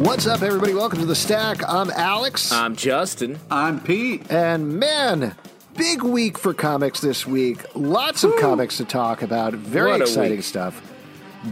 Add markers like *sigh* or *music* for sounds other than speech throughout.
What's up, everybody? Welcome to the Stack. I'm Alex. I'm Justin. I'm Pete. And man, big week for comics this week. Lots of comics to talk about. Very What a exciting week. stuff.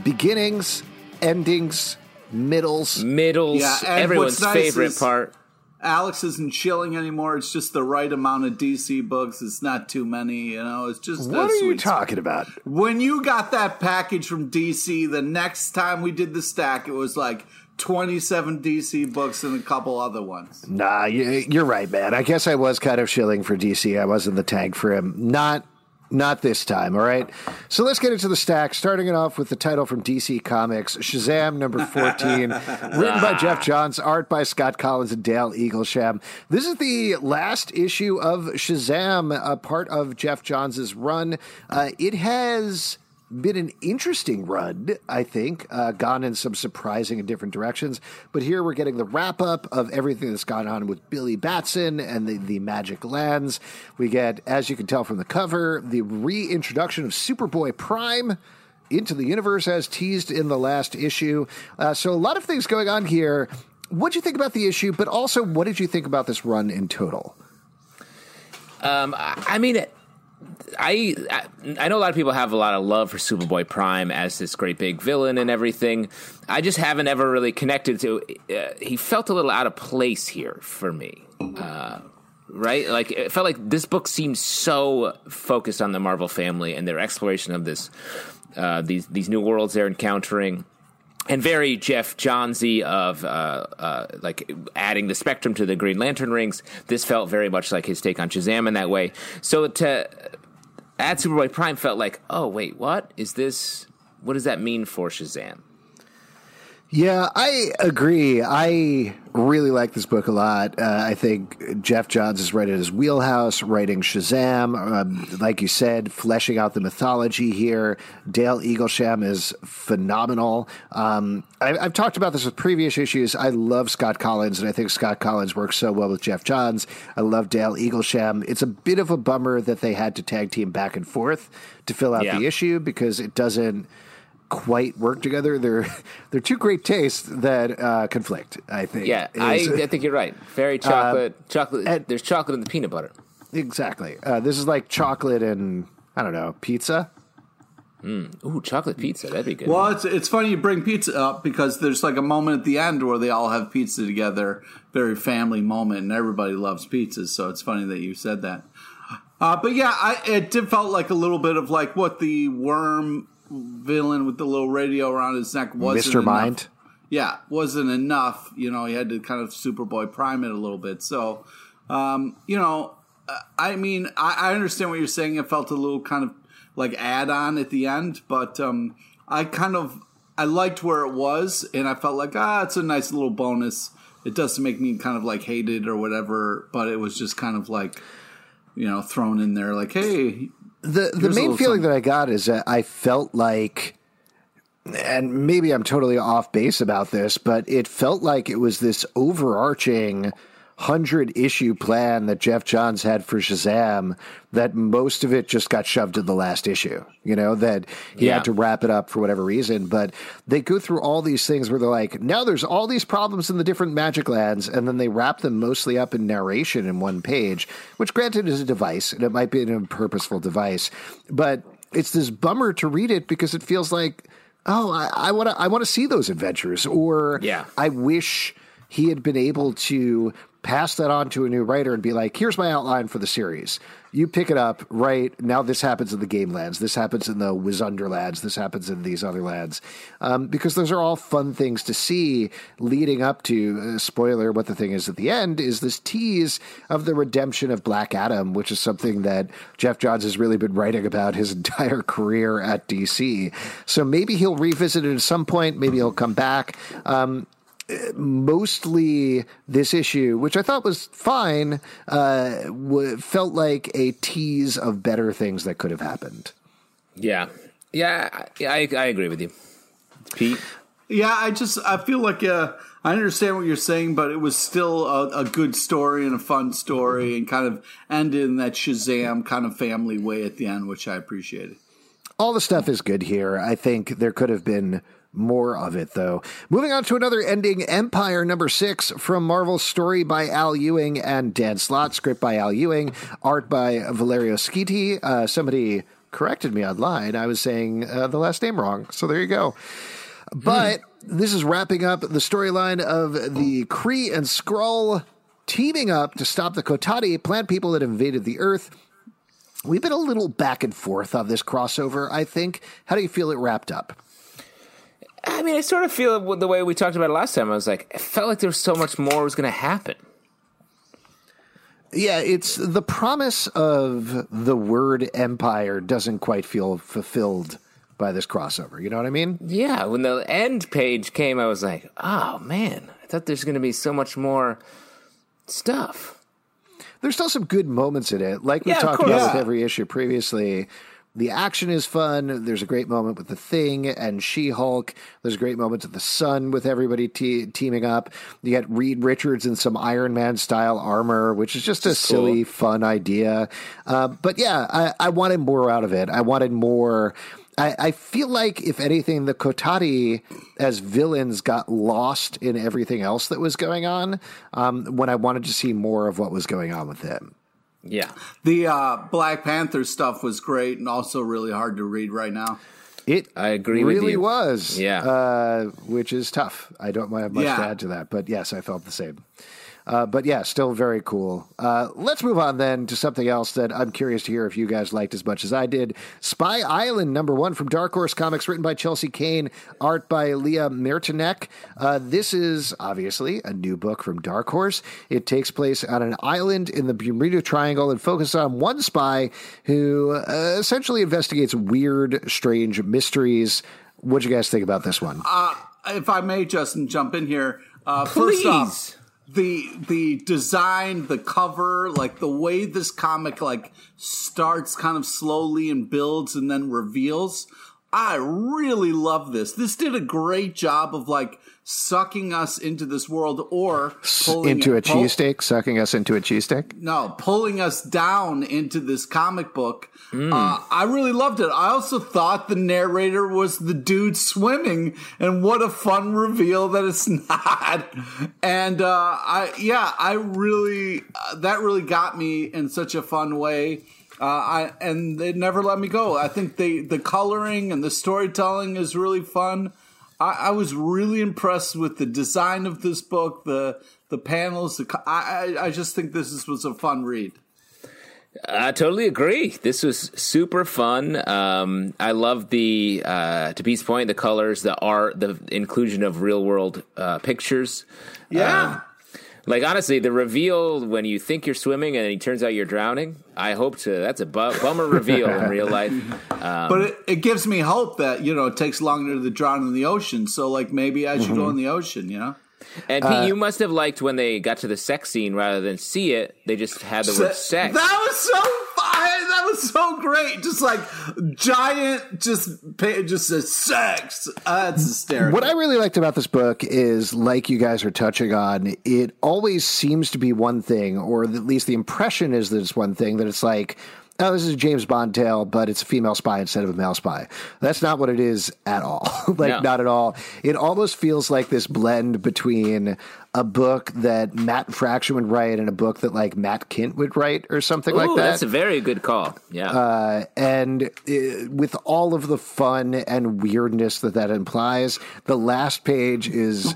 Beginnings, endings, middles. Middles, Yeah, and everyone's what's nice favorite is- part. Alex isn't chilling anymore. It's just the right amount of DC books. It's not too many. You know, it's just. What a are you sweet spot. talking about? When you got that package from DC, the next time we did the stack, it was like 27 DC books and a couple other ones. Nah, you- you're right, man. I guess I was kind of shilling for DC. I was in the tank for him. Not, not this time. All right. So let's get into the stack. Starting it off with the title from DC Comics, Shazam number 14, *laughs* written by Geoff Johns, art by Scott Kolins and Dale Eaglesham. This is the last issue of Shazam, a part of Geoff Johns' run. Uh, it has been an interesting run, I think, uh, gone in some surprising and different directions. But here we're getting the wrap up of everything that's gone on with Billy Batson and the, the Magic Lands. We get, as you can tell from the cover, the reintroduction of Superboy Prime into the universe as teased in the last issue. Uh, so a lot of things going on here. What do you think about the issue? But also, what did you think about this run in total? Um, I mean, I, I know a lot of people have a lot of love for Superboy Prime as this great big villain and everything. I just haven't ever really connected to. Uh, he felt a little out of place here for me. Uh, right? Like it felt like this book seems so focused on the Marvel family and their exploration of this uh, these these new worlds they're encountering. And very Geoff Johnsy of uh, uh, like adding the spectrum to the Green Lantern rings. This felt very much like his take on Shazam in that way. So to add Superboy Prime felt like, oh wait, what is this? What does that mean for Shazam? Yeah, I agree. I really like this book a lot. Uh, I think Geoff Johns is right at his wheelhouse, writing Shazam. Um, like you said, fleshing out the mythology here. Dale Eaglesham is phenomenal. Um, I, I've talked about this with previous issues. I love Scott Kolins, and I think Scott Kolins works so well with Geoff Johns. I love Dale Eaglesham. It's a bit of a bummer that they had to tag team back and forth to fill out Yeah. the issue because it doesn't quite work together. They're *laughs* they're two great tastes that uh, conflict. I think. Yeah, I, I think you're right. Very *laughs* chocolate. chocolate. and- there's chocolate in the peanut butter. exactly. Uh, this is like chocolate and I don't know pizza. Ooh, chocolate pizza. That'd be good. Well, it's it's funny you bring pizza up because there's like a moment at the end where they all have pizza together, very family moment, and everybody loves pizzas. So it's funny that you said that. Uh, but yeah, I, it did felt like a little bit of like what the worm villain with the little radio around his neck was. Mr. Mind. yeah, wasn't enough. You know, he had to kind of Superboy prime it a little bit. So, um, you know, I mean, I, I understand what you're saying. It felt a little kind of like add on at the end, but um, I kind of I liked where it was, and I felt like ah, it's a nice little bonus. It doesn't make me kind of like hate it or whatever, but it was just kind of like you know thrown in there, like hey, The the Here's main feeling something. that I got is that I felt like. And maybe I'm totally off base about this, but it felt like it was this overarching hundred issue plan that Geoff Johns had for Shazam that most of it just got shoved in the last issue. You know that he Yeah. had to wrap it up for whatever reason. But they go through all these things where they're like, now there's all these problems in the different magic lands, and then they wrap them mostly up in narration in one page, which granted is a device, and it might be a purposeful device, but it's this bummer to read it because it feels like, oh, I want to, I want to see those adventures, or Yeah. I wish he had been able to pass that on to a new writer and be like, here's my outline for the series. You pick it up, right? Now this happens in the game lands. This happens in the Wozenderlands. This happens in these other lands. Um, because those are all fun things to see leading up to, uh, spoiler, what the thing is at the end is this tease of the redemption of Black Adam, which is something that Geoff Johns has really been writing about his *laughs* entire career at DC. So maybe he'll revisit it at some point. Maybe he'll come back. Um, mostly this issue, which I thought was fine, uh, w- felt like a tease of better things that could have happened. Yeah, yeah, I, I, I agree with you, Pete. Yeah, I just I feel like uh, I understand what you're saying, but it was still a, a good story and a fun story, and kind of ended in that Shazam kind of family way at the end, which I appreciated. All the stuff is good here. I think there could have been more of it, though. Moving on to another ending Empire number six from Marvel's story by Al Ewing and Dan Slott, script by Al Ewing, art by Valerio Schiti. Uh, somebody corrected me online. I was saying uh, the last name wrong. So there you go. But this is wrapping up the storyline of the Kree and Skrull teaming up to stop the Kotati, plant people that invaded the Earth. We've been a little back and forth on this crossover, I think. How do you feel it wrapped up? I mean, I sort of feel the way we talked about it last time. I was like, it felt like there was so much more was going to happen. Yeah, it's the promise of the word empire doesn't quite feel fulfilled by this crossover. You know what I mean? Yeah, when the end page came, I was like, oh man, I thought there's going to be so much more stuff. There's still some good moments in it. Like we Yeah, talked course. about with every issue previously. The action is fun. There's a great moment with the Thing and She Hulk. There's great moments with the Sun with everybody te- teaming up. You get Reed Richards in some Iron Man style armor, which is just a cool. silly, fun idea. Uh, but yeah, I, I wanted more out of it. I wanted more. I, I feel like, if anything, the Kotati as villains got lost in everything else that was going on um, when I wanted to see more of what was going on with them. Yeah. The uh, Black Panther stuff was great and also really hard to read right now. It I agree with really you. was. Yeah. Uh, which is tough. I don't have much Yeah. to add to that, but yes, I felt the same. Uh, but yeah, still very cool. Uh, let's move on then to something else that I'm curious to hear if you guys liked as much as I did. Spy Island, number one from Dark Horse Comics, written by Chelsea Cain, art by Lia Miternique. Uh, this is obviously a new book from Dark Horse. It takes place on an island in the Bermuda Triangle and focuses on one spy who uh, essentially investigates weird, strange mysteries. What'd you guys think about this one? If I may, Justin, jump in here. Uh, Please. First off, the the design, the cover, like the way this comic like starts kind of slowly and builds and then reveals. I really love this. This did a great job of like sucking us into this world or pulling into a pull- cheesesteak, sucking us into a cheesesteak? no, pulling us down into this comic book. Hmm. Uh, I really loved it. I also thought the narrator was the dude swimming, and what a fun reveal that it's *laughs* not. And uh, I, yeah, I really uh, that really got me in such a fun way. Uh, I and it never let me go. I think they the coloring and the storytelling is really fun. I, I was really impressed with the design of this book, the the panels. The I I, I just think this is, was a fun read. I totally agree. This was super fun. Um, I love the, uh, to Pete's point, the colors, the art, the inclusion of real world uh, pictures. Yeah. Like honestly, the reveal when you think you're swimming and it turns out you're drowning. I hope to. That's a bu- bummer reveal in real life. *laughs* Um, but it, it gives me hope that you know it takes longer to drown in the ocean. So like maybe I should go mm-hmm. in the ocean. You know, And Pete, uh, you must have liked when they got to the sex scene rather than see it. They just had the word sex. That was so fun. That was so great. Just like giant, just just a sex. Uh, hysterical. What I really liked about this book is, like you guys are touching on, it always seems to be one thing, or at least the impression is that it's one thing, that it's like, oh, this is a James Bond tale, but it's a female spy instead of a male spy. That's not what it is at all. *laughs* like, No. not at all. It almost feels like this blend between a book that Matt Fraction would write and a book that, like, Matt Kindt would write or something like that. that's a very good call. Yeah. Uh, and uh, with all of the fun and weirdness that that implies, the last page is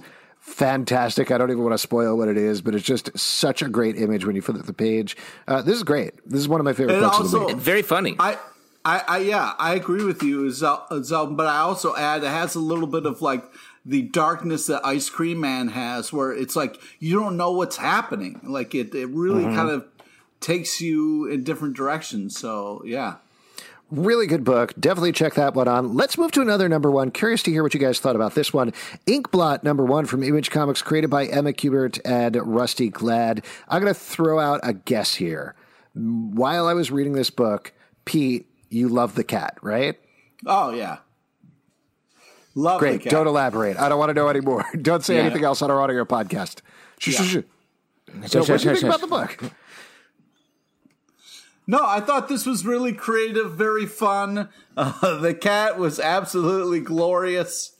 fantastic. I don't even want to spoil what it is, but it's just such a great image when you flip the page. Uh, this is great. This is one of my favorite And books of the also- week. very funny. I, I, I, yeah, I agree with you, Zel, Zel, but I also add it has a little bit of like the darkness that Ice Cream Man has, where it's like you don't know what's happening. Like it, it really Mm-hmm. kind of takes you in different directions. So yeah. Really good book. Definitely check that one on. Let's move to another number one. Curious to hear what you guys thought about this one. Inkblot number one from Image Comics, created by Emma Kubert and Rusty Gladd. I'm going to throw out a guess here. While I was reading this book, Pete, you love the cat, right? Oh yeah. Love Great. the cat. Don't elaborate. I don't want to know anymore. *laughs* Don't say Yeah. anything else on our audio podcast. Shh, shh, Yeah. shh. So, what do you think about the book? No, I thought this was really creative, very fun. *laughs* Uh, the cat was absolutely glorious.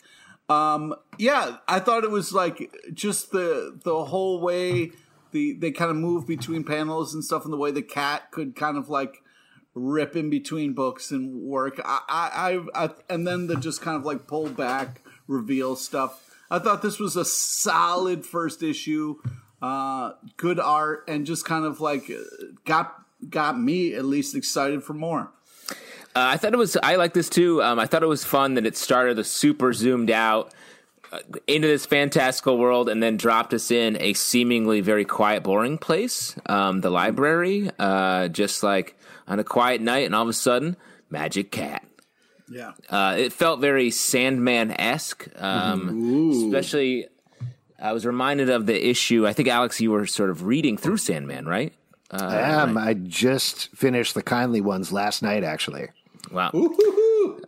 Um, yeah, I thought it was like just the the whole way the they kind of move between panels and stuff, and the way the cat could kind of like rip in between books and work. I, I, I, I and then the just kind of like pull back, reveal stuff. I thought this was a solid first issue, uh, good art, and just kind of like uh, got got me at least excited for more. Uh, I thought it was. I like this too. Um, I thought it was fun that it started the super zoomed out uh, into this fantastical world, and then dropped us in a seemingly very quiet, boring place, um, the library. Uh, just like on a quiet night, and all of a sudden, magic cat. Yeah. Uh, it felt very Sandman esque, um, especially. I was reminded of the issue. I think Alex, you were sort of reading through Sandman, right? I am. I just finished the kindly ones last night, actually. Wow.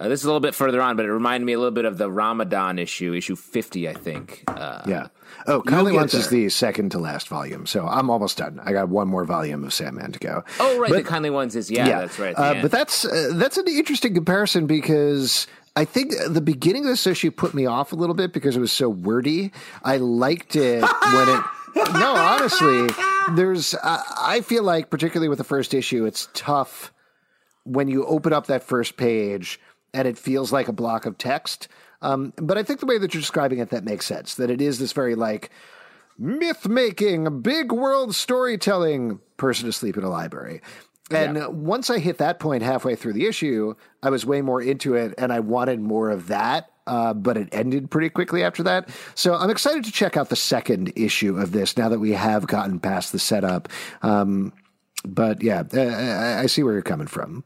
Uh, this is a little bit further on, but it reminded me a little bit of the Ramadan issue, issue 50, I think. Uh, Yeah. Oh, kindly get ones is the second to last volume, so I'm almost done. I got one more volume of Sandman to go. oh, right. But- the kindly ones is, yeah, that's right. Uh, but that's uh, that's an interesting comparison because I think the beginning of this issue put me off a little bit because it was so wordy. I liked it when it. *laughs* No, honestly, there's. I I feel like, particularly with the first issue, it's tough when you open up that first page and it feels like a block of text. Um, but I think the way that you're describing it, that makes sense. That it is this very like myth making, big world storytelling person asleep in a library. And uh, once I hit that point halfway through the issue, I was way more into it and I wanted more of that. Uh, but it ended pretty quickly after that. So I'm excited to check out the second issue of this now that we have gotten past the setup. Um, but yeah, uh, I, I see where you're coming from.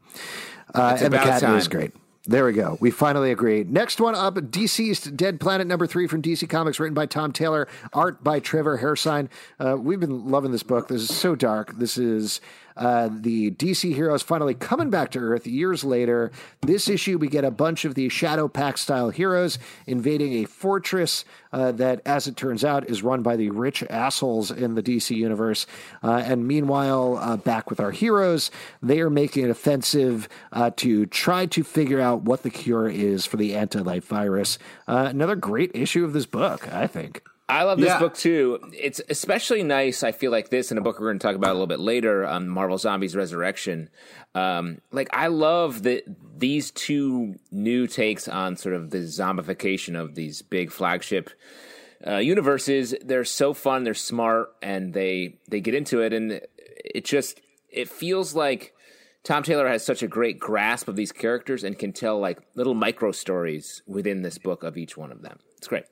Uh, and the cat is great. There we go. We finally agree. Next one up DCeased Dead Planet number three from DC Comics, written by Tom Taylor, art by Trevor Hairsine. Uh, we've been loving this book. This is so dark. This is uh, the DC heroes finally coming back to Earth years later. This issue, we get a bunch of the Shadowpact style heroes invading a fortress uh, that, as it turns out, is run by the rich assholes in the DC universe. Uh, and meanwhile, uh, back with our heroes, they are making an offensive uh, to try to figure out what the cure is for the anti life virus. Another great issue of this book, I think. I love this Yeah. book too. It's especially nice. I feel like this in a book we're going to talk about a little bit later, um, Marvel Zombies Resurrection. Um, like I love that these two new takes on sort of the zombification of these big flagship uh, universes. They're so fun. They're smart, and they they get into it, and it just it feels like. Tom Taylor has such a great grasp of these characters and can tell like little micro stories within this book of each one of them. It's great.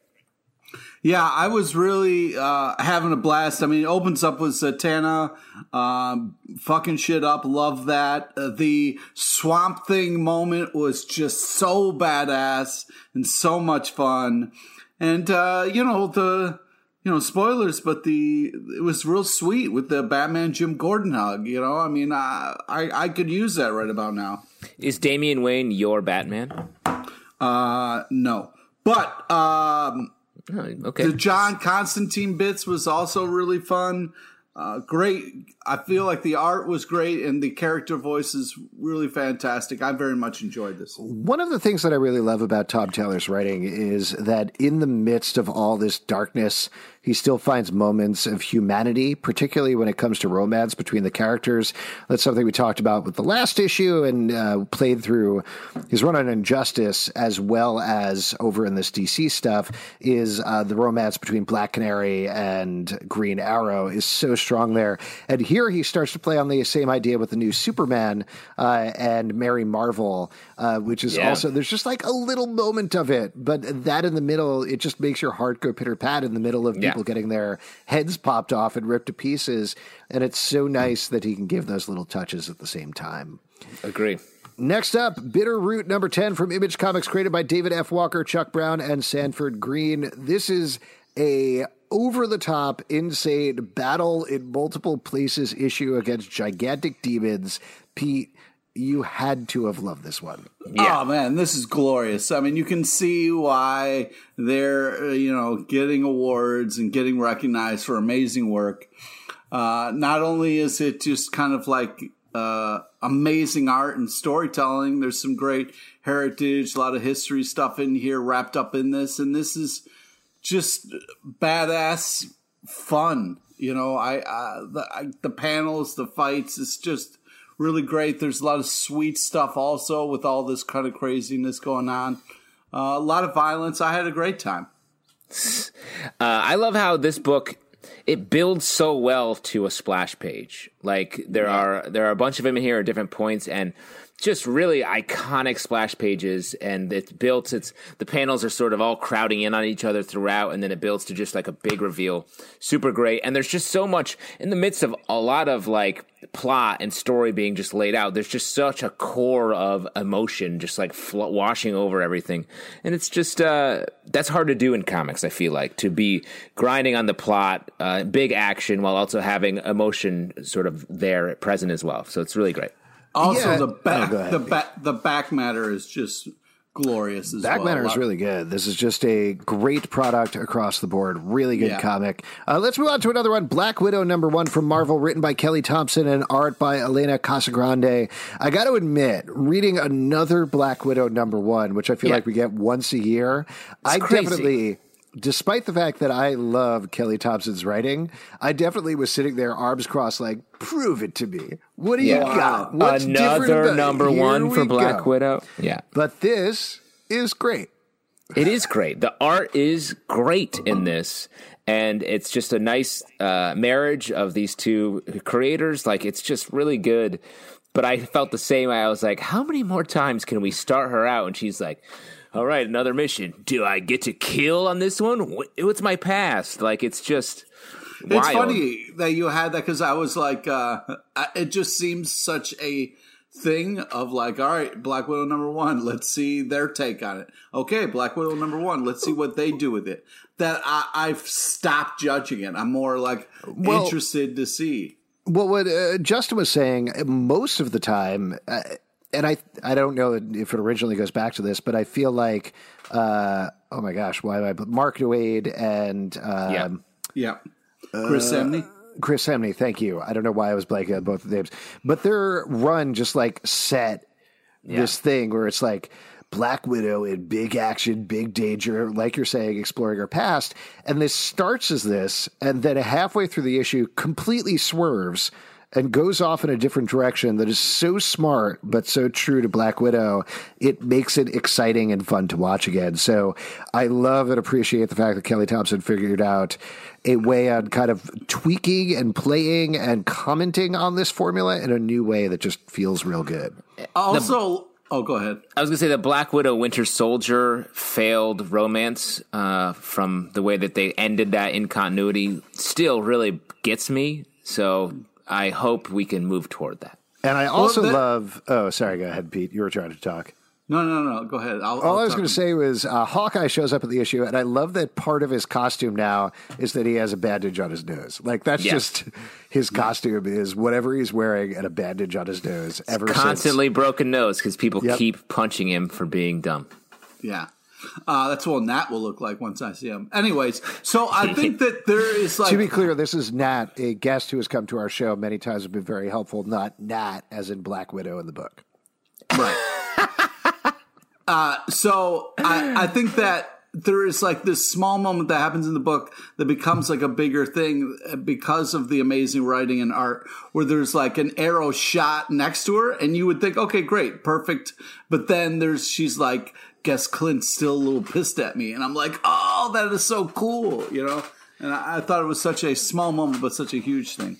Yeah, I was really uh, having a blast. I mean, it opens up with Zatanna um, fucking shit up. Love that. Uh, the Swamp Thing moment was just so badass and so much fun. And, uh, you know, the. you know, spoilers, but the it was real sweet with the Batman Jim Gordon hug. You know, I mean, I I, I could use that right about now. Is Damian Wayne your Batman? Uh, no, but um, Oh, okay. the John Constantine bits was also really fun. Uh, great. I feel like the art was great and the character voice is really fantastic. I very much enjoyed this. One of the things that I really love about Tom Taylor's writing is that in the midst of all this darkness, he still finds moments of humanity, particularly when it comes to romance between the characters. That's something we talked about with the last issue and uh, played through his run on Injustice as well as over in this DC stuff. Is uh, the romance between Black Canary and Green Arrow is so strong there, and here he starts to play on the same idea with the new Superman uh, and Mary Marvel, uh, which is Yeah. also there's just like a little moment of it, but that in the middle, it just makes your heart go pitter pat in the middle of Yeah. people getting their heads popped off and ripped to pieces. And it's so nice that he can give those little touches at the same time. Agree. Next up, Bitter Root number 10 from Image Comics, created by David F. Walker, Chuck Brown, and Sanford Greene. This is a over the top, insane battle in multiple places issue against gigantic demons. Pete, you had to have loved this one. Yeah. Oh man, this is glorious. I mean, you can see why they're uh, you know getting awards and getting recognized for amazing work. Uh, not only is it just kind of like uh, amazing art and storytelling, there's some great heritage, a lot of history stuff in here wrapped up in this, and this is just badass fun. You know, I, uh, the I, the panels, the fights, it's just really great. There's a lot of sweet stuff also with all this kind of craziness going on. Uh, a lot of violence. I had a great time. Uh, I love how this book it builds so well to a splash page. Like there are there are a bunch of them in here at different points, and just really iconic splash pages. And it's built. It's the panels are sort of all crowding in on each other throughout, and then it builds to just like a big reveal. Super great. And there's just so much in the midst of a lot of like plot and story being just laid out. There's just such a core of emotion, just like fl- washing over everything, and it's just uh, that's hard to do in comics. I feel like to be grinding on the plot, uh, big action, while also having emotion sort of there at present as well. So it's really great. Also, Yeah. the back Oh, the back the back matter is just glorious as Back well. Matter is really good. This is just a great product across the board. Really good Yeah. comic. Uh, let's move on to another one. Black Widow number one from Marvel, written by Kelly Thompson and art by Elena Casagrande. I got to admit, reading another Black Widow number one, which I feel Yeah. like we get once a year, I crazy. definitely. Despite the fact that I love Kelly Thompson's writing, I definitely was sitting there, arms crossed, like, prove it to me. What do you got? What's Another about number Here one for Black go. Widow. Yeah. But this is great. It is great. The art is great in this, and it's just a nice uh, marriage of these two creators. Like it's just really good. But I felt the same way. I was like, how many more times can we start her out? And she's like, all right, another mission. Do I get to kill on this one? What's my past? Like it's just. It's wild. funny that you had that because I was like, uh, it just seems such a thing of like, all right, Black Widow number one, let's see their take on it. Okay, Black Widow number one, let's see what they do with it. That I, I've stopped judging it. I'm more like Well- interested to see. Well, what uh, Justin was saying, most of the time, uh, and I I don't know if it originally goes back to this, but I feel like, uh, oh my gosh, why am I? But Mark Waid and um, Yeah. Yeah, Chris Samnee. Chris Hemney, thank you. I don't know why I was blanking on both of names, but their run just like set this thing where it's like Black Widow in big action, big danger, like you're saying, exploring her past. And this starts as this, and then halfway through the issue, completely swerves and goes off in a different direction that is so smart but so true to Black Widow. It makes it exciting and fun to watch again. So I love and appreciate the fact that Kelly Thompson figured out a way on kind of tweaking and playing and commenting on this formula in a new way that just feels real good. Also, oh, go ahead. I was gonna say the Black Widow Winter Soldier failed romance uh, from the way that they ended that in continuity still really gets me. So I hope we can move toward that. And I also that- love. Oh, sorry. Go ahead, Pete. You were trying to talk. No, no, no. Go ahead. I'll, All I'll I was going to say was uh, Hawkeye shows up at the issue, and I love that part of his costume now is that he has a bandage on his nose. Like that's Yeah. just his costume is whatever he's wearing and a bandage on his nose ever Constantly broken nose because people Yep. keep punching him for being dumb. Yeah. Uh, that's what Nat will look like once I see him. Anyways, so I *laughs* think that there is like to be clear, this is Nat, a guest who has come to our show many times, have been very helpful. Not Nat, as in Black Widow in the book. Right. *laughs* uh, so I, I think that there is like this small moment that happens in the book that becomes like a bigger thing because of the amazing writing and art, where there's like an arrow shot next to her, and you would think, okay, great, perfect. But then there's she's like, guess Clint's still a little pissed at me, and I'm like, oh, that is so cool, you know. And I, I thought it was such a small moment, but such a huge thing.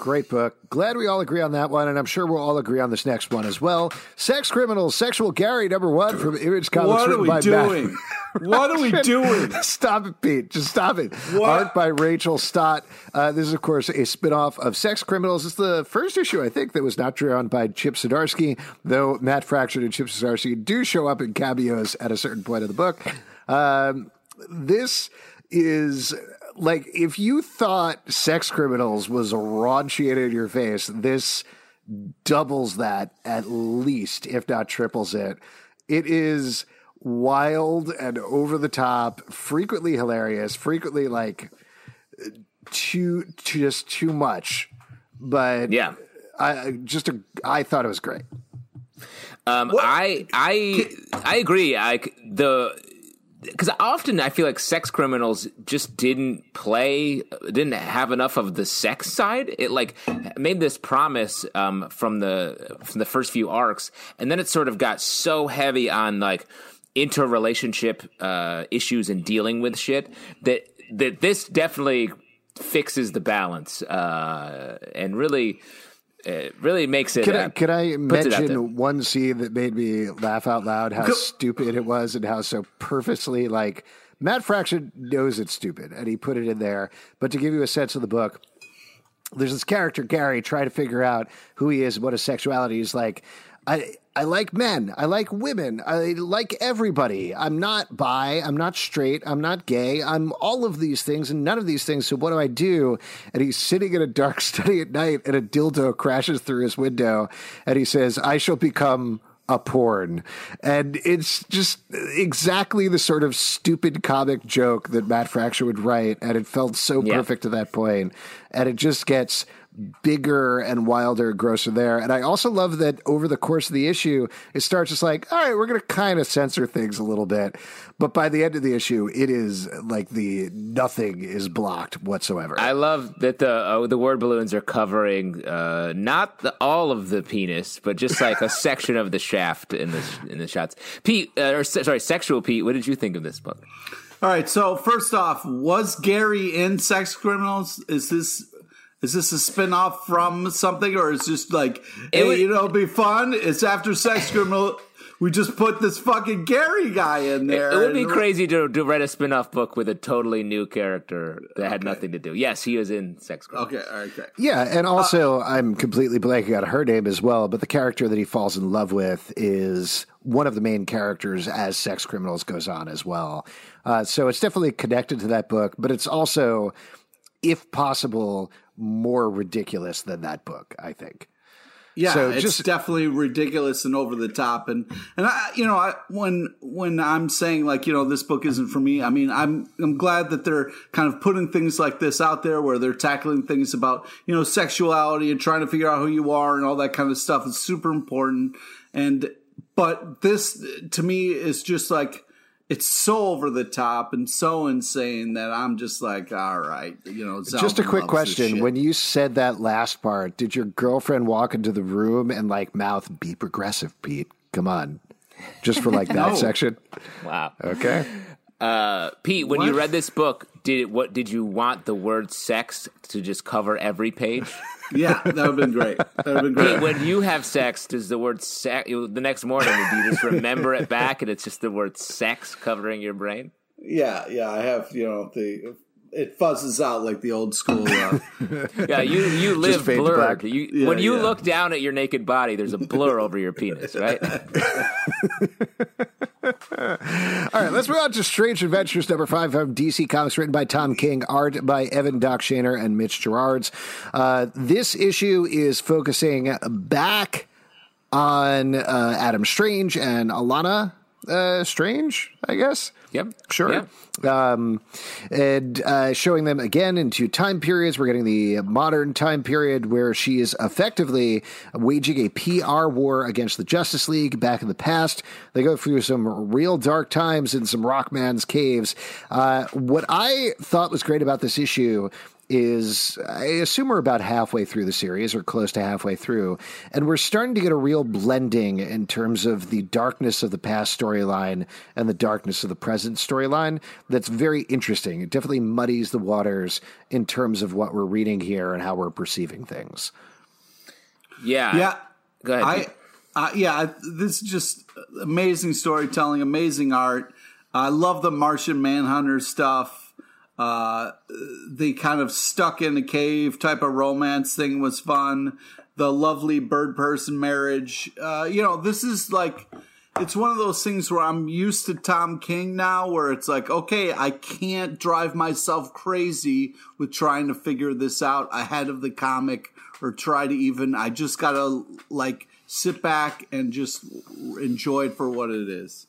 Great book. Glad we all agree on that one, and I'm sure we'll all agree on this next one as well. Sex Criminals, Sexual Gary, number one from Image Comics. What are we doing? What are we doing? *laughs* Stop it, Pete. Just stop it. What? Art by Rachel Stott. Uh, this is, of course, a spin-off of Sex Criminals. It's the first issue, I think, that was not drawn by Chip Zdarsky, though Matt Fraction and Chip Zdarsky do show up in cameos at a certain point of the book. Um, this is like if you thought Sex Criminals was raunchy and in your face, this doubles that at least, if not triples it. It is wild and over the top, frequently hilarious, frequently like too too just too much. But Yeah. I just a, I thought it was great. Um, I I I agree. I the because often I feel like sex criminals just didn't play, didn't have enough of the sex side. It like made this promise um, from the from the first few arcs, and then it sort of got so heavy on like interrelationship uh, issues and dealing with shit that that this definitely fixes the balance uh, and really. It really makes it. Can uh, I, can I puts it out there. mention one scene that made me laugh out loud? How stupid it was, and how so purposely like Matt Fraction knows it's stupid, and he put it in there. But to give you a sense of the book, there's this character Gary trying to figure out who he is, and what his sexuality is like. I I like men. I like women. I like everybody. I'm not bi. I'm not straight. I'm not gay. I'm all of these things and none of these things. So what do I do? And he's sitting in a dark *laughs* study at night, and a dildo crashes through his window, and he says, "I shall become." A porn, and it's just exactly the sort of stupid comic joke that Matt Fraction would write, and it felt so Yeah. perfect to that point, and it just gets bigger and wilder and grosser there. And I also love that over the course of the issue, it starts just like, all right, we're going to kind of censor things a little bit. But by the end of the issue, it is like the nothing is blocked whatsoever. I love that the uh, the word balloons are covering uh, not the, all of the penis, but just like a *laughs* section of the shaft in the in the shots. Pete, uh, or se- sorry, sexual Pete. What did you think of this book? All right. So first off, was Gary in Sex Criminals? Is this is this a spinoff from something, or is just like, hey, would- you know, it'd be fun? It's after Sex Criminal. We just put this fucking Gary guy in there. It would be crazy to, to write a spin off book with a totally new character that had nothing to do. Yes, he was in Sex Criminals. Okay. All right. Okay. yeah, and also I'm completely blanking on her name as well, but the character that he falls in love with is one of the main characters as Sex Criminals goes on as well. Uh, so it's definitely connected to that book, but it's also, if possible, more ridiculous than that book, I think. Yeah, So it's just- definitely ridiculous and over the top. And and I, you know, I, when when I'm saying like, you know, this book isn't for me. I mean, I'm I'm glad that they're kind of putting things like this out there where they're tackling things about you know sexuality and trying to figure out who you are and all that kind of stuff. It's super important. And but this to me is just like. It's so over the top and so insane that I'm just like, all right, you know. Just a quick question. When you said that last part, did your girlfriend walk into the room and like mouth be progressive, Pete? Come on. Just for like *laughs* that No. section. Wow. Okay. Uh, Pete, when you read this book, did what did you want the word sex to just cover every page? *laughs* yeah, that would have been great. That would have been great. Pete, when you have sex, does the word sex the next morning do you just remember it back and it's just the word sex covering your brain? Yeah, yeah, I have you know the it fuzzes out like the old school. Uh, Yeah, you you live blurred. You, Yeah, when you yeah. look down at your naked body, there's a blur over your penis, right? *laughs* *laughs* All right, let's move on to Strange Adventures number five from DC Comics, written by Tom King, art by Evan Doc Shaner and Mitch Gerads. Uh, this issue is focusing back on uh, Adam Strange and Alanna uh, Strange, I guess. Yep. Sure. Um, and uh, showing them again into time periods. We're getting the modern time period where she is effectively waging a PR war against the Justice League back in the past. They go through some real dark times in some Rockman's caves. Uh, what I thought was great about this issue is I assume we're about halfway through the series or close to halfway through, and we're starting to get a real blending in terms of the darkness of the past storyline and the darkness of the present storyline. That's very interesting. It definitely muddies the waters in terms of what we're reading here and how we're perceiving things. Yeah. yeah, Go ahead. I, uh, yeah, this is just amazing storytelling, amazing art. I love the Martian Manhunter stuff. Uh, the kind of stuck in a cave type of romance thing was fun. The lovely bird person marriage. Uh, you know, this is like it's one of those things where I'm used to Tom King now, where it's like, okay, I can't drive myself crazy with trying to figure this out ahead of the comic or try to even. I just gotta like sit back and just enjoy it for what it is.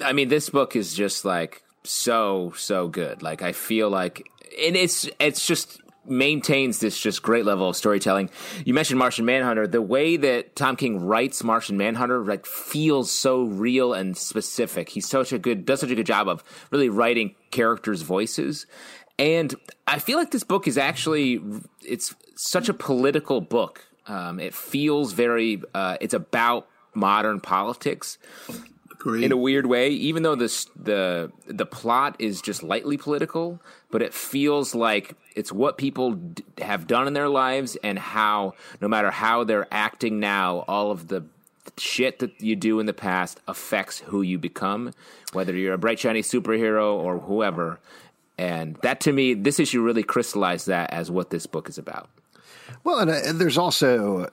I mean, this book is just like so so good. Like I feel like, and it's it's just maintains this just great level of storytelling. You mentioned Martian Manhunter. The way that Tom King writes Martian Manhunter like feels so real and specific. He's such a good does such a good job of really writing characters' voices. And I feel like this book is actually it's such a political book. Um, it feels very uh, it's about modern politics Agreed. in a weird way, even though this the the plot is just lightly political, but it feels like it's what people d- have done in their lives and how no matter how they're acting now, all of the shit that you do in the past affects who you become, whether you're a bright shiny superhero or whoever. And that to me, this issue really crystallized that as what this book is about. Well, and, uh, and there's also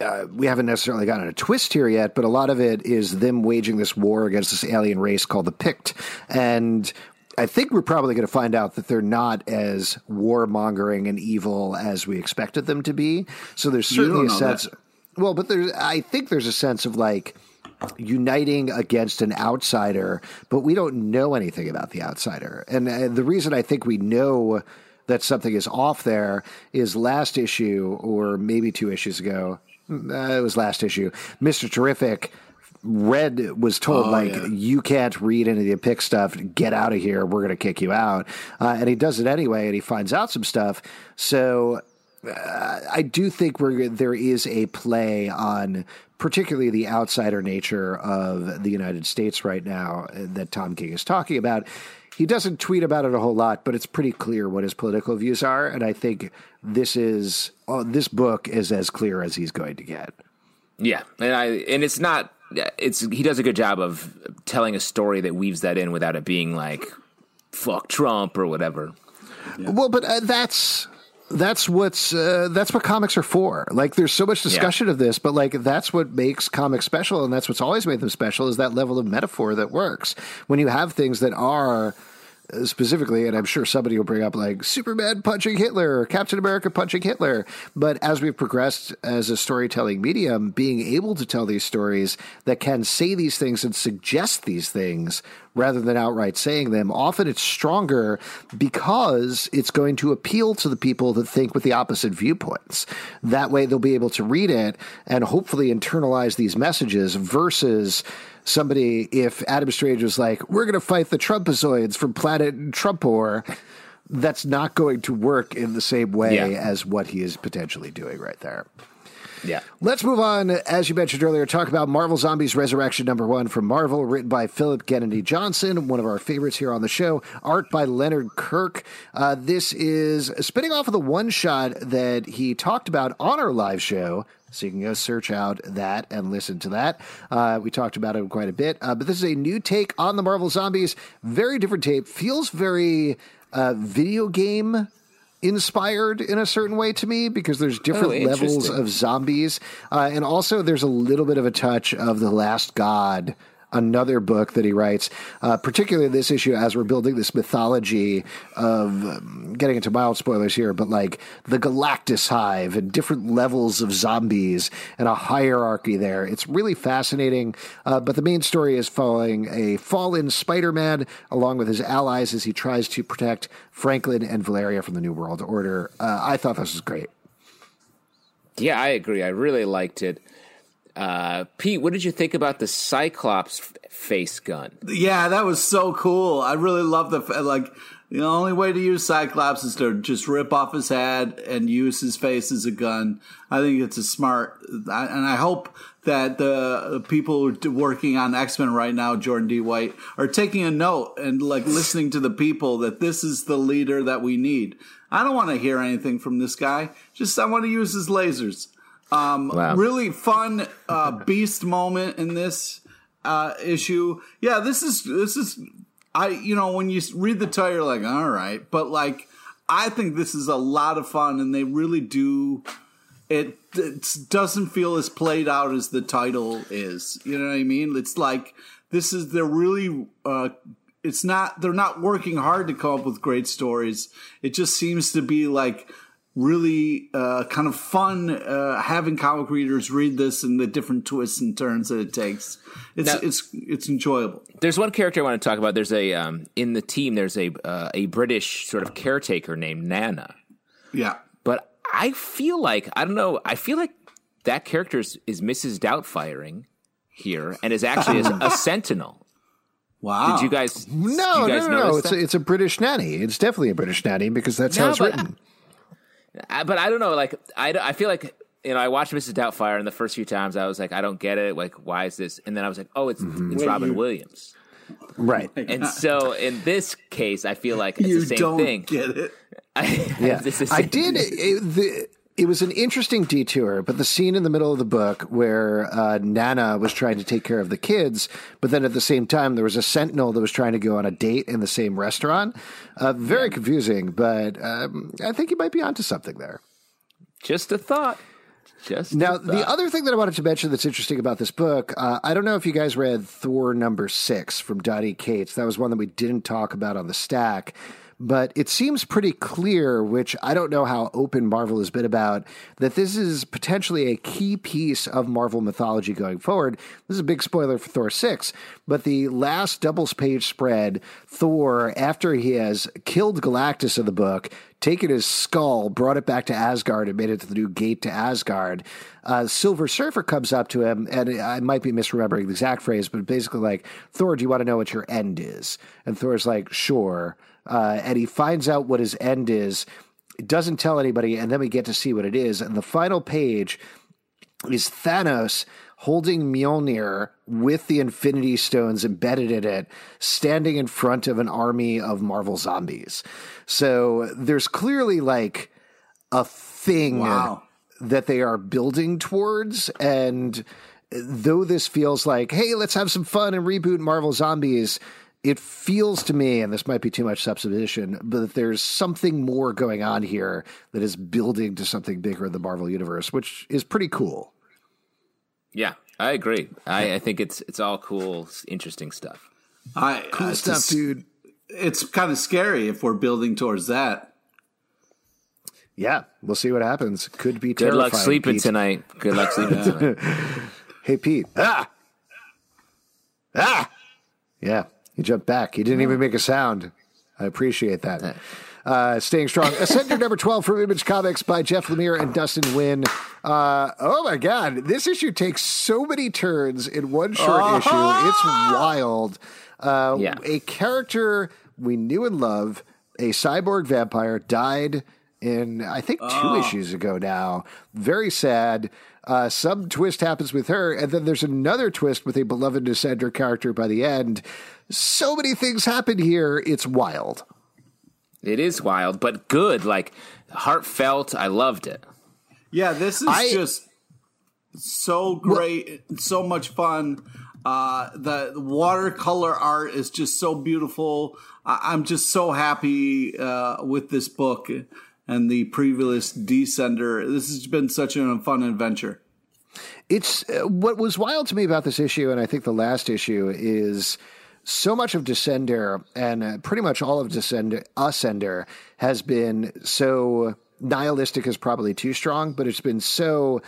uh, we haven't necessarily gotten a twist here yet, but a lot of it is them waging this war against this alien race called the Pykkt, and I think we're probably going to find out that they're not as warmongering and evil as we expected them to be. So there's certainly a sense. Well, but there's I think there's a sense of like uniting against an outsider, but we don't know anything about the outsider. And uh, the reason I think we know that something is off there is last issue, or maybe two issues ago. Uh, it was last issue. Mister Terrific. Red was told Oh, like yeah. you can't read any of the Pykkt stuff. Get out of here. We're going to kick you out. Uh, and he does it anyway, and he finds out some stuff. So I do think we're, there is a play on particularly the outsider nature of the United States right now uh, that Tom King is talking about. He doesn't tweet about it a whole lot, but it's pretty clear what his political views are, and I think this is uh, this book is as clear as he's going to get. Yeah, and I and it's not it's he does a good job of telling a story that weaves that in without it being like fuck Trump or whatever. Well, but uh, that's that's what's uh, that's what comics are for. Like, there's so much discussion of this, but like that's what makes comics special, and that's what's always made them special is that level of metaphor that works when you have things that are specifically, and I'm sure somebody will bring up like Superman punching Hitler or Captain America punching Hitler. But as we've progressed as a storytelling medium, being able to tell these stories that can say these things and suggest these things rather than outright saying them, often it's stronger because it's going to appeal to the people that think with the opposite viewpoints. That way they'll be able to read it and hopefully internalize these messages versus somebody if Adam Strange was like, we're going to fight the Trumpazoids from planet Trumpor, that's not going to work in the same way Yeah. as what he is potentially doing right there. Yeah. Let's move on, as you mentioned earlier, talk about Marvel Zombies Resurrection number one from Marvel, written by Phillip Kennedy Johnson, one of our favorites here on the show. Art by Leonard Kirk. Uh, this is spinning off of the one shot that he talked about on our live show. So you can go search out that and listen to that. Uh, we talked about it quite a bit. Uh, but this is a new take on the Marvel Zombies. Very different tape. Feels very uh, video game inspired in a certain way to me because there's different Oh, levels of zombies. Uh, and also, there's a little bit of a touch of The Last God, another book that he writes, uh, particularly this issue as we're building this mythology of um, getting into mild spoilers here, but like the Galactus Hive and different levels of zombies and a hierarchy there. It's really fascinating. Uh, but the main story is following a fallen Spider Man along with his allies as he tries to protect Franklin and Valeria from the New World Order. Uh, I thought this was great. Yeah, I agree. I really liked it. Uh, Pete, what did you think about the Cyclops face gun? Yeah, that was so cool. I really love the like. The only way to use Cyclops is to just rip off his head and use his face as a gun. I think it's a smart, and I hope that the people working on X Men right now, Jordan D. White, are taking a note and like listening to the people that this is the leader that we need. I don't want to hear anything from this guy. Just I want to use his lasers. Um, Wow. Really fun uh, beast moment in this uh, issue. Yeah, this is this is I you know when you read the title, you're like all right, but like I think this is a lot of fun, and they really do. It, it doesn't feel as played out as the title is. You know what I mean? It's like this is they're really. Uh, it's not they're not working hard to come up with great stories. It just seems to be like really uh, kind of fun uh, having comic readers read this and the different twists and turns that it takes. It's Now- it's it's enjoyable. There's one character I want to talk about. There's a um, in the team. There's a uh, a British sort of caretaker named Nana, Yeah. but I feel like I don't know. I feel like that character is, is Mrs. Doubtfiring here, and is actually a, a Sentinel. Wow. Did you guys? No, you no, guys no, no. notice It's that? a, it's a British nanny. It's definitely a British nanny because that's how it's but- written. I- but I don't know. Like I, I feel like you know I watched Mrs. Doubtfire, and the first few times I was like, I don't get it. Like why is this? And then I was like, oh, it's Mm-hmm. it's Robin Williams. Right. *laughs* And so in this case, I feel like it's you the same don't thing. get it. *laughs* Yeah. *laughs* This is- I did. It, the, it was an interesting detour, but the scene in the middle of the book where uh, Nana was trying to take care of the kids, but then at the same time there was a sentinel that was trying to go on a date in the same restaurant. Uh, very confusing, but um, I think you might be onto something there. Just a thought. Just Now, the other thing that I wanted to mention that's interesting about this book, uh, I don't know if you guys read Thor number six from Donny Cates. That was one that we didn't talk about on the stack, but it seems pretty clear, which I don't know how open Marvel has been about, that this is potentially a key piece of Marvel mythology going forward. This is a big spoiler for Thor 6, but the last doubles page spread, Thor, after he has killed Galactus in the book, taken his skull, brought it back to Asgard, and made it to the new gate to Asgard. Uh, Silver Surfer comes up to him, and I might be misremembering the exact phrase, but basically like, Thor, do you want to know what your end is? And Thor's like, sure. Uh, and he finds out what his end is, doesn't tell anybody, and then we get to see what it is. And the final page is Thanos holding Mjolnir with the Infinity Stones embedded in it, standing in front of an army of Marvel zombies. So there's clearly like a thing Wow. that they are building towards. And though this feels like, hey, let's have some fun and reboot Marvel Zombies, it feels to me, and this might be too much supposition, but that there's something more going on here that is building to something bigger in the Marvel universe, which is pretty cool. yeah, I agree. I, I think it's it's all cool, interesting stuff. I, Cool it's stuff, just- dude. It's kind of scary if we're building towards that. Yeah, we'll see what happens. Could be Good luck sleeping Pete. tonight. Good luck sleeping tonight. *laughs* Hey, Pete. Ah! Ah! Yeah, he jumped back. He didn't even make a sound. I appreciate that. Uh, staying strong. Ascender number 12 from Image Comics by Jeff Lemire and Dustin Nguyen. Uh, oh my God. This issue takes so many turns in one short issue. It's wild. Uh, Yeah. A character we knew and love, a cyborg vampire, died in I think two issues ago now. Very sad. Uh, some twist happens with her, and then there's another twist with a beloved Descender character by the end. So many things happen here. It's wild. It is wild, but good. Like heartfelt. I loved it. Yeah, this is I- just so great, so much fun. Uh, the watercolor art is just so beautiful. I- I'm just so happy uh, with this book and the previous Descender. This has been such a fun adventure. It's uh, what was wild to me about this issue, and I think the last issue is so much of Descender and uh, pretty much all of Descender, Ascender has been so nihilistic is probably too strong, but it's been so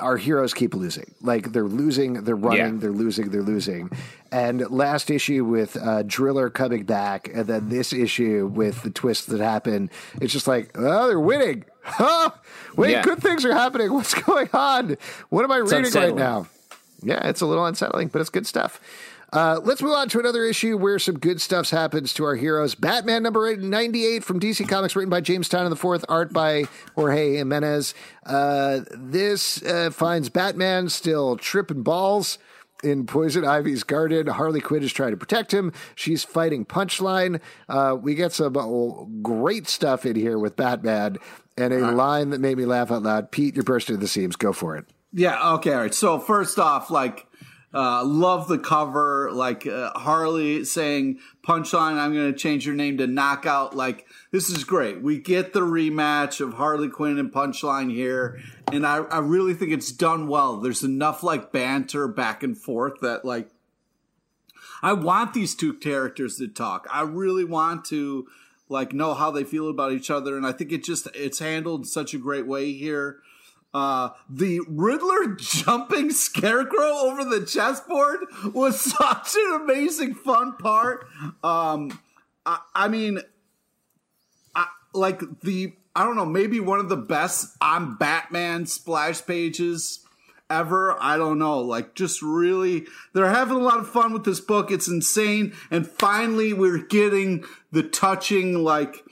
our heroes keep losing. Like they're losing, they're running, Yeah. they're losing, they're losing. And last issue with uh, Driller coming back, and then this issue with the twists that happen, it's just like, oh, they're winning. *laughs* Huh? Wait, Yeah. good things are happening. *laughs* What's going on? What am I reading right now? Yeah, it's a little unsettling, but it's good stuff. Uh, let's move on to another issue where some good stuff happens to our heroes. Batman number 98 from DC Comics, written by James Town Tynion the fourth, art by Jorge Jimenez. Uh, this uh, finds Batman still tripping balls in Poison Ivy's garden. Harley Quinn is trying to protect him. She's fighting Punchline. Uh, we get some uh, great stuff in here with Batman and a line that made me laugh out loud. Pete, you're bursting at the seams. Go for it. Yeah. Okay. All right. So first off, like, uh, love the cover. Like uh, Harley saying, "Punchline, I'm going to change your name to Knockout." Like this is great. We get the rematch of Harley Quinn and Punchline here, and I, I really think it's done well. There's enough like banter back and forth that like I want these two characters to talk. I really want to like know how they feel about each other, and I think it just it's handled in such a great way here. Uh, the Riddler *laughs* jumping Scarecrow over the chessboard was *laughs* such an amazing, fun part. Um, I, I mean, like the I don't know, maybe one of the best I'm Batman splash pages ever. I don't know. Like, just really, they're having a lot of fun with this book. It's insane. And finally, we're getting the touching, like,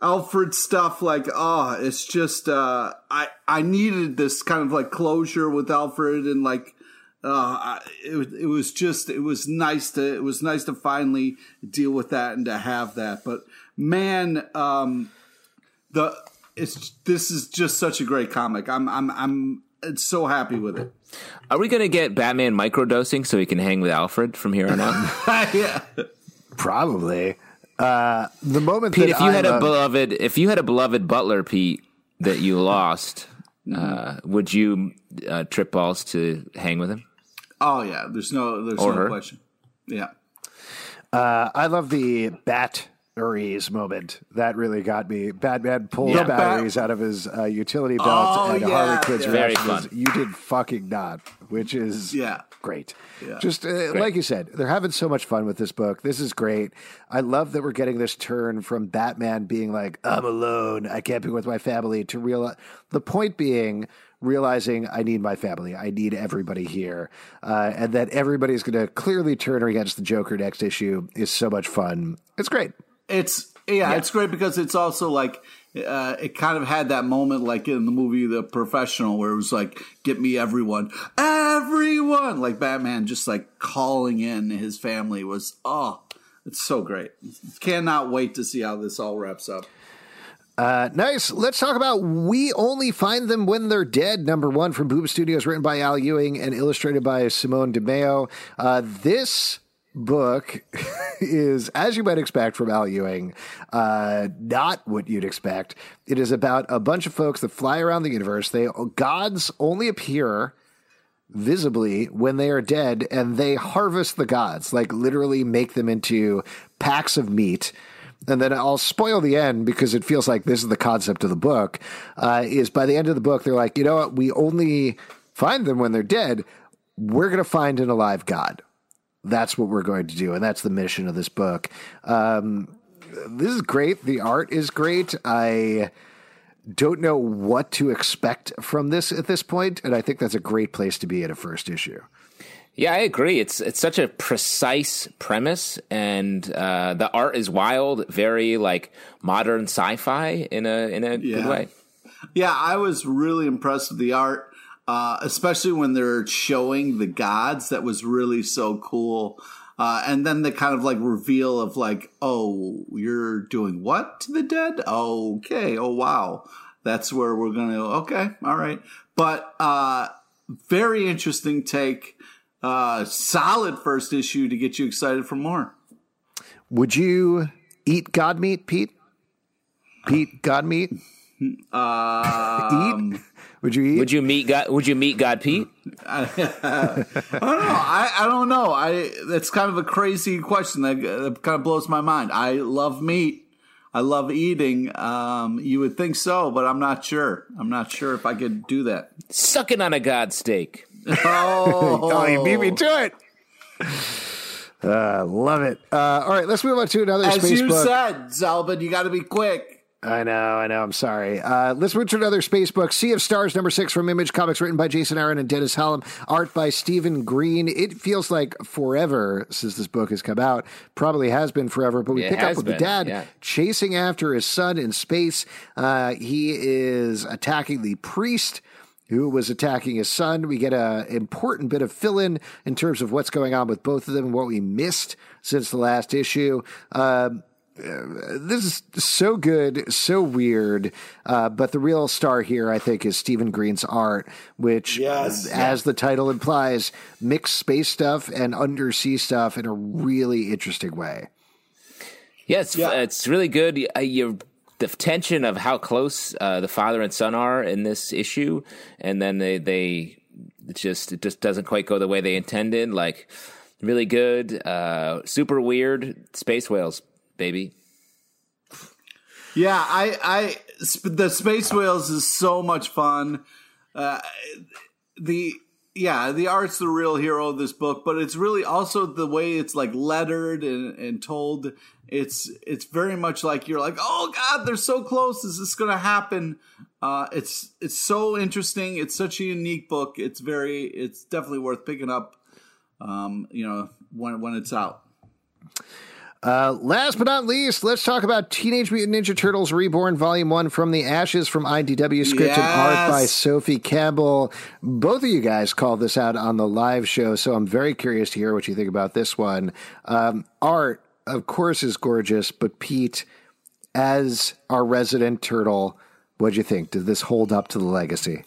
Alfred stuff. Like, oh, it's just, uh, I, I needed this kind of like closure with Alfred and like, uh, it, it was just, it was nice to, it was nice to finally deal with that and to have that. But man, um, the, it's, this is just such a great comic. I'm, I'm, I'm, it's so happy with it. Are we going to get Batman microdosing so he can hang with Alfred from here on out? *laughs* yeah. Probably. Uh, the moment Pete, that if you had I'm, a uh, beloved, if you had a beloved butler, Pete, that you lost, uh, would you uh, trip balls to hang with him? Oh yeah. There's no, there's Or no her. question. Yeah. uh, I love the batteries moment. That really got me. Batman pulled Yeah. the batteries out of his uh, utility belt, Oh, and yeah, Harley Quinn's yeah. Reaction was, "You did fucking not," which is Yeah. great. Yeah. Just uh, like you said, they're having so much fun with this book. This is great. I love that we're getting this turn from Batman being like, "I'm alone. I can't be with my family," to real. The point being. Realizing I need my family, I need everybody here, uh, and that everybody's going to clearly turn against the Joker next issue is so much fun. It's great. It's yeah, it's great because it's also like uh, it kind of had that moment like in the movie The Professional where it was like get me everyone, everyone like Batman just like calling in his family was oh, it's so great. Cannot wait to see how this all wraps up. Uh, nice. Let's talk about We Only Find Them When They're Dead, number one from Boom Studios, written by Al Ewing and illustrated by Simone Di Meo. Uh, this book *laughs* is, as you might expect from Al Ewing, uh, not what you'd expect. It is about a bunch of folks that fly around the universe. They gods only appear visibly when they are dead and they harvest the gods like literally make them into packs of meat and then I'll spoil the end because it feels like this is the concept of the book. Uh, is by the end of the book, they're like, you know what? We only find them when they're dead. We're going to find an alive God. That's what we're going to do, and that's the mission of this book. Um, this is great. The art is great. I don't know what to expect from this at this point, and I think that's a great place to be at a first issue. Yeah, I agree. It's it's such a precise premise, and uh, the art is wild, very like modern sci-fi in a in a Yeah. good way. Yeah, I was really impressed with the art, uh, especially when they're showing the gods. That was really so cool. Uh, and then the kind of like reveal of like, oh, you're doing what to the dead? Okay. Oh, wow. That's where we're going to, okay. All right. But, uh, very interesting take. Uh, solid first issue to get you excited for more. Would you eat god meat, Pete? Pete, god meat? *laughs* Um, eat? Would you eat? Would you meet God? Would you meet God, Pete? *laughs* I don't know. I, I don't know. I that's kind of a crazy question that, that kind of blows my mind. I love meat. I love eating. Um, you would think so, but I'm not sure. I'm not sure if I could do that. Sucking on a God steak. *laughs* Oh, Oh, you beat me to it. Uh, *laughs* love it. Uh, all right, let's move on to another As space you book. said, Zalben, you got to be quick. I know, I know. I'm sorry. Uh, let's move to another space book. Sea of Stars, number six from Image Comics, written by Jason Aaron and Dennis Hallum, art by Stephen Green. It feels like forever since this book has come out. Probably has been forever, but we It pick up with the dad yeah. chasing after his son in space. Uh, he is attacking the priest who was attacking his son. We get a important bit of fill in in terms of what's going on with both of them and what we missed since the last issue. Um, this is so good, so weird. Uh, but the real star here, I think, is Stephen Green's art, which, Yes. as the title implies, mix space stuff and undersea stuff in a really interesting way. Yeah, it's, Yeah. it's really good. Uh, you the tension of how close uh, the father and son are in this issue, and then they they it just it just doesn't quite go the way they intended. Like really good, uh, super weird space whales, baby. Yeah, I, I, sp- the Space Whales is so much fun. Uh, the, yeah, the art's the real hero of this book, but it's really also the way it's like lettered and, and told. It's, it's very much like you're like, oh God, they're so close. Is this going to happen? Uh, it's, it's so interesting. It's such a unique book. It's very, it's definitely worth picking up. Um, you know, when, when it's out. Uh, last but not least, let's talk about Teenage Mutant Ninja Turtles Reborn Volume 1 from the Ashes from IDW, script and art by Sophie Campbell. Both of you guys called this out on the live show, so I'm very curious to hear what you think about this one. Um, art, of course, is gorgeous, but Pete, as our resident turtle, what'd you think? Did this hold up to the legacy?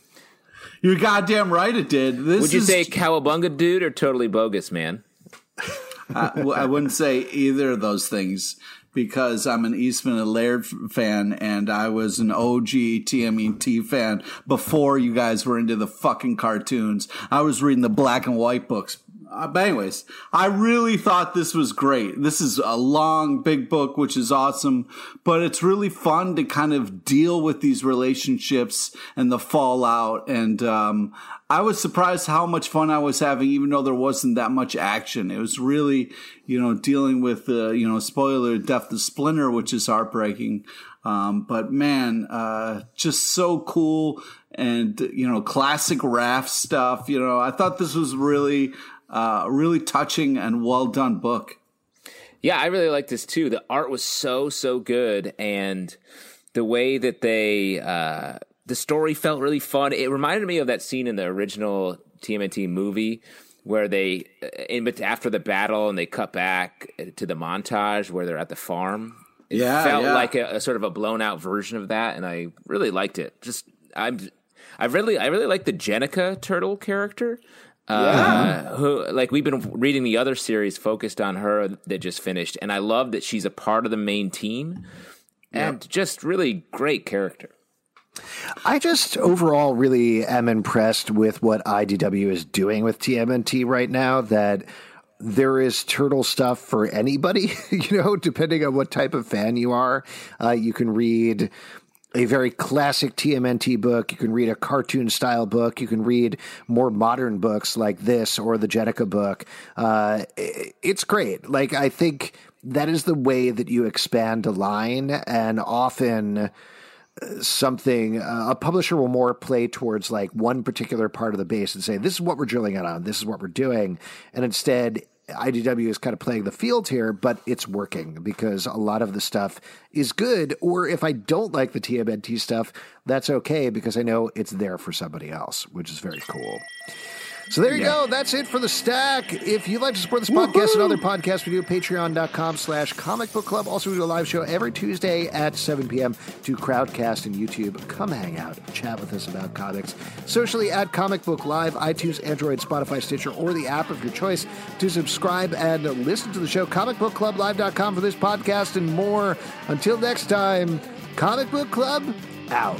You're goddamn right it did. This Would you is say cowabunga dude or totally bogus man? I, I wouldn't say either of those things because I'm an Eastman and Laird fan and I was an OG TMNT fan before you guys were into the fucking cartoons. I was reading the black and white books. Uh, but anyways, I really thought this was great. This is a long, big book, which is awesome, but it's really fun to kind of deal with these relationships and the fallout. And, um, I was surprised how much fun I was having, even though there wasn't that much action. It was really, you know, dealing with, uh, you know, spoiler, death of Splinter, which is heartbreaking. Um, but man, uh, just so cool and, you know, classic Raph stuff. You know, I thought this was really, uh, really touching and well done book. Yeah, I really like this too. The art was so so good, and the way that they uh, the story felt really fun. It reminded me of that scene in the original TMNT movie where they in bet- after the battle and they cut back to the montage where they're at the farm. It Yeah, felt yeah. like a, a sort of a blown out version of that, and I really liked it. Just I'm. I really, I really like the Jennika turtle character. Uh, who like we've been reading the other series focused on her that just finished, and I love that she's a part of the main team, and just really great character. I just overall really am impressed with what IDW is doing with TMNT right now. That there is turtle stuff for anybody, *laughs* you know, depending on what type of fan you are. Uh, you can read a very classic TMNT book. You can read a cartoon style book. You can read more modern books like this or the Jennika book. Uh, it's great. Like, I think that is the way that you expand a line. And often, something uh, a publisher will more play towards like one particular part of the base and say this is what we're drilling it on this is what we're doing and instead IDW is kind of playing the field here, but it's working because a lot of the stuff is good. Or if I don't like the TMNT stuff, that's okay because I know it's there for somebody else, which is very cool. So there you yeah. go. That's it for the stack. If you'd like to support this podcast Woo-hoo! and other podcasts, we do patreon.com slash comic book club. Also, we do a live show every Tuesday at 7 p.m. to Crowdcast and YouTube. Come hang out, chat with us about comics. Socially at Comic Book Live, iTunes, Android, Spotify, Stitcher, or the app of your choice to subscribe and listen to the show. Comicbookclublive.com for this podcast and more. Until next time, Comic Book Club out.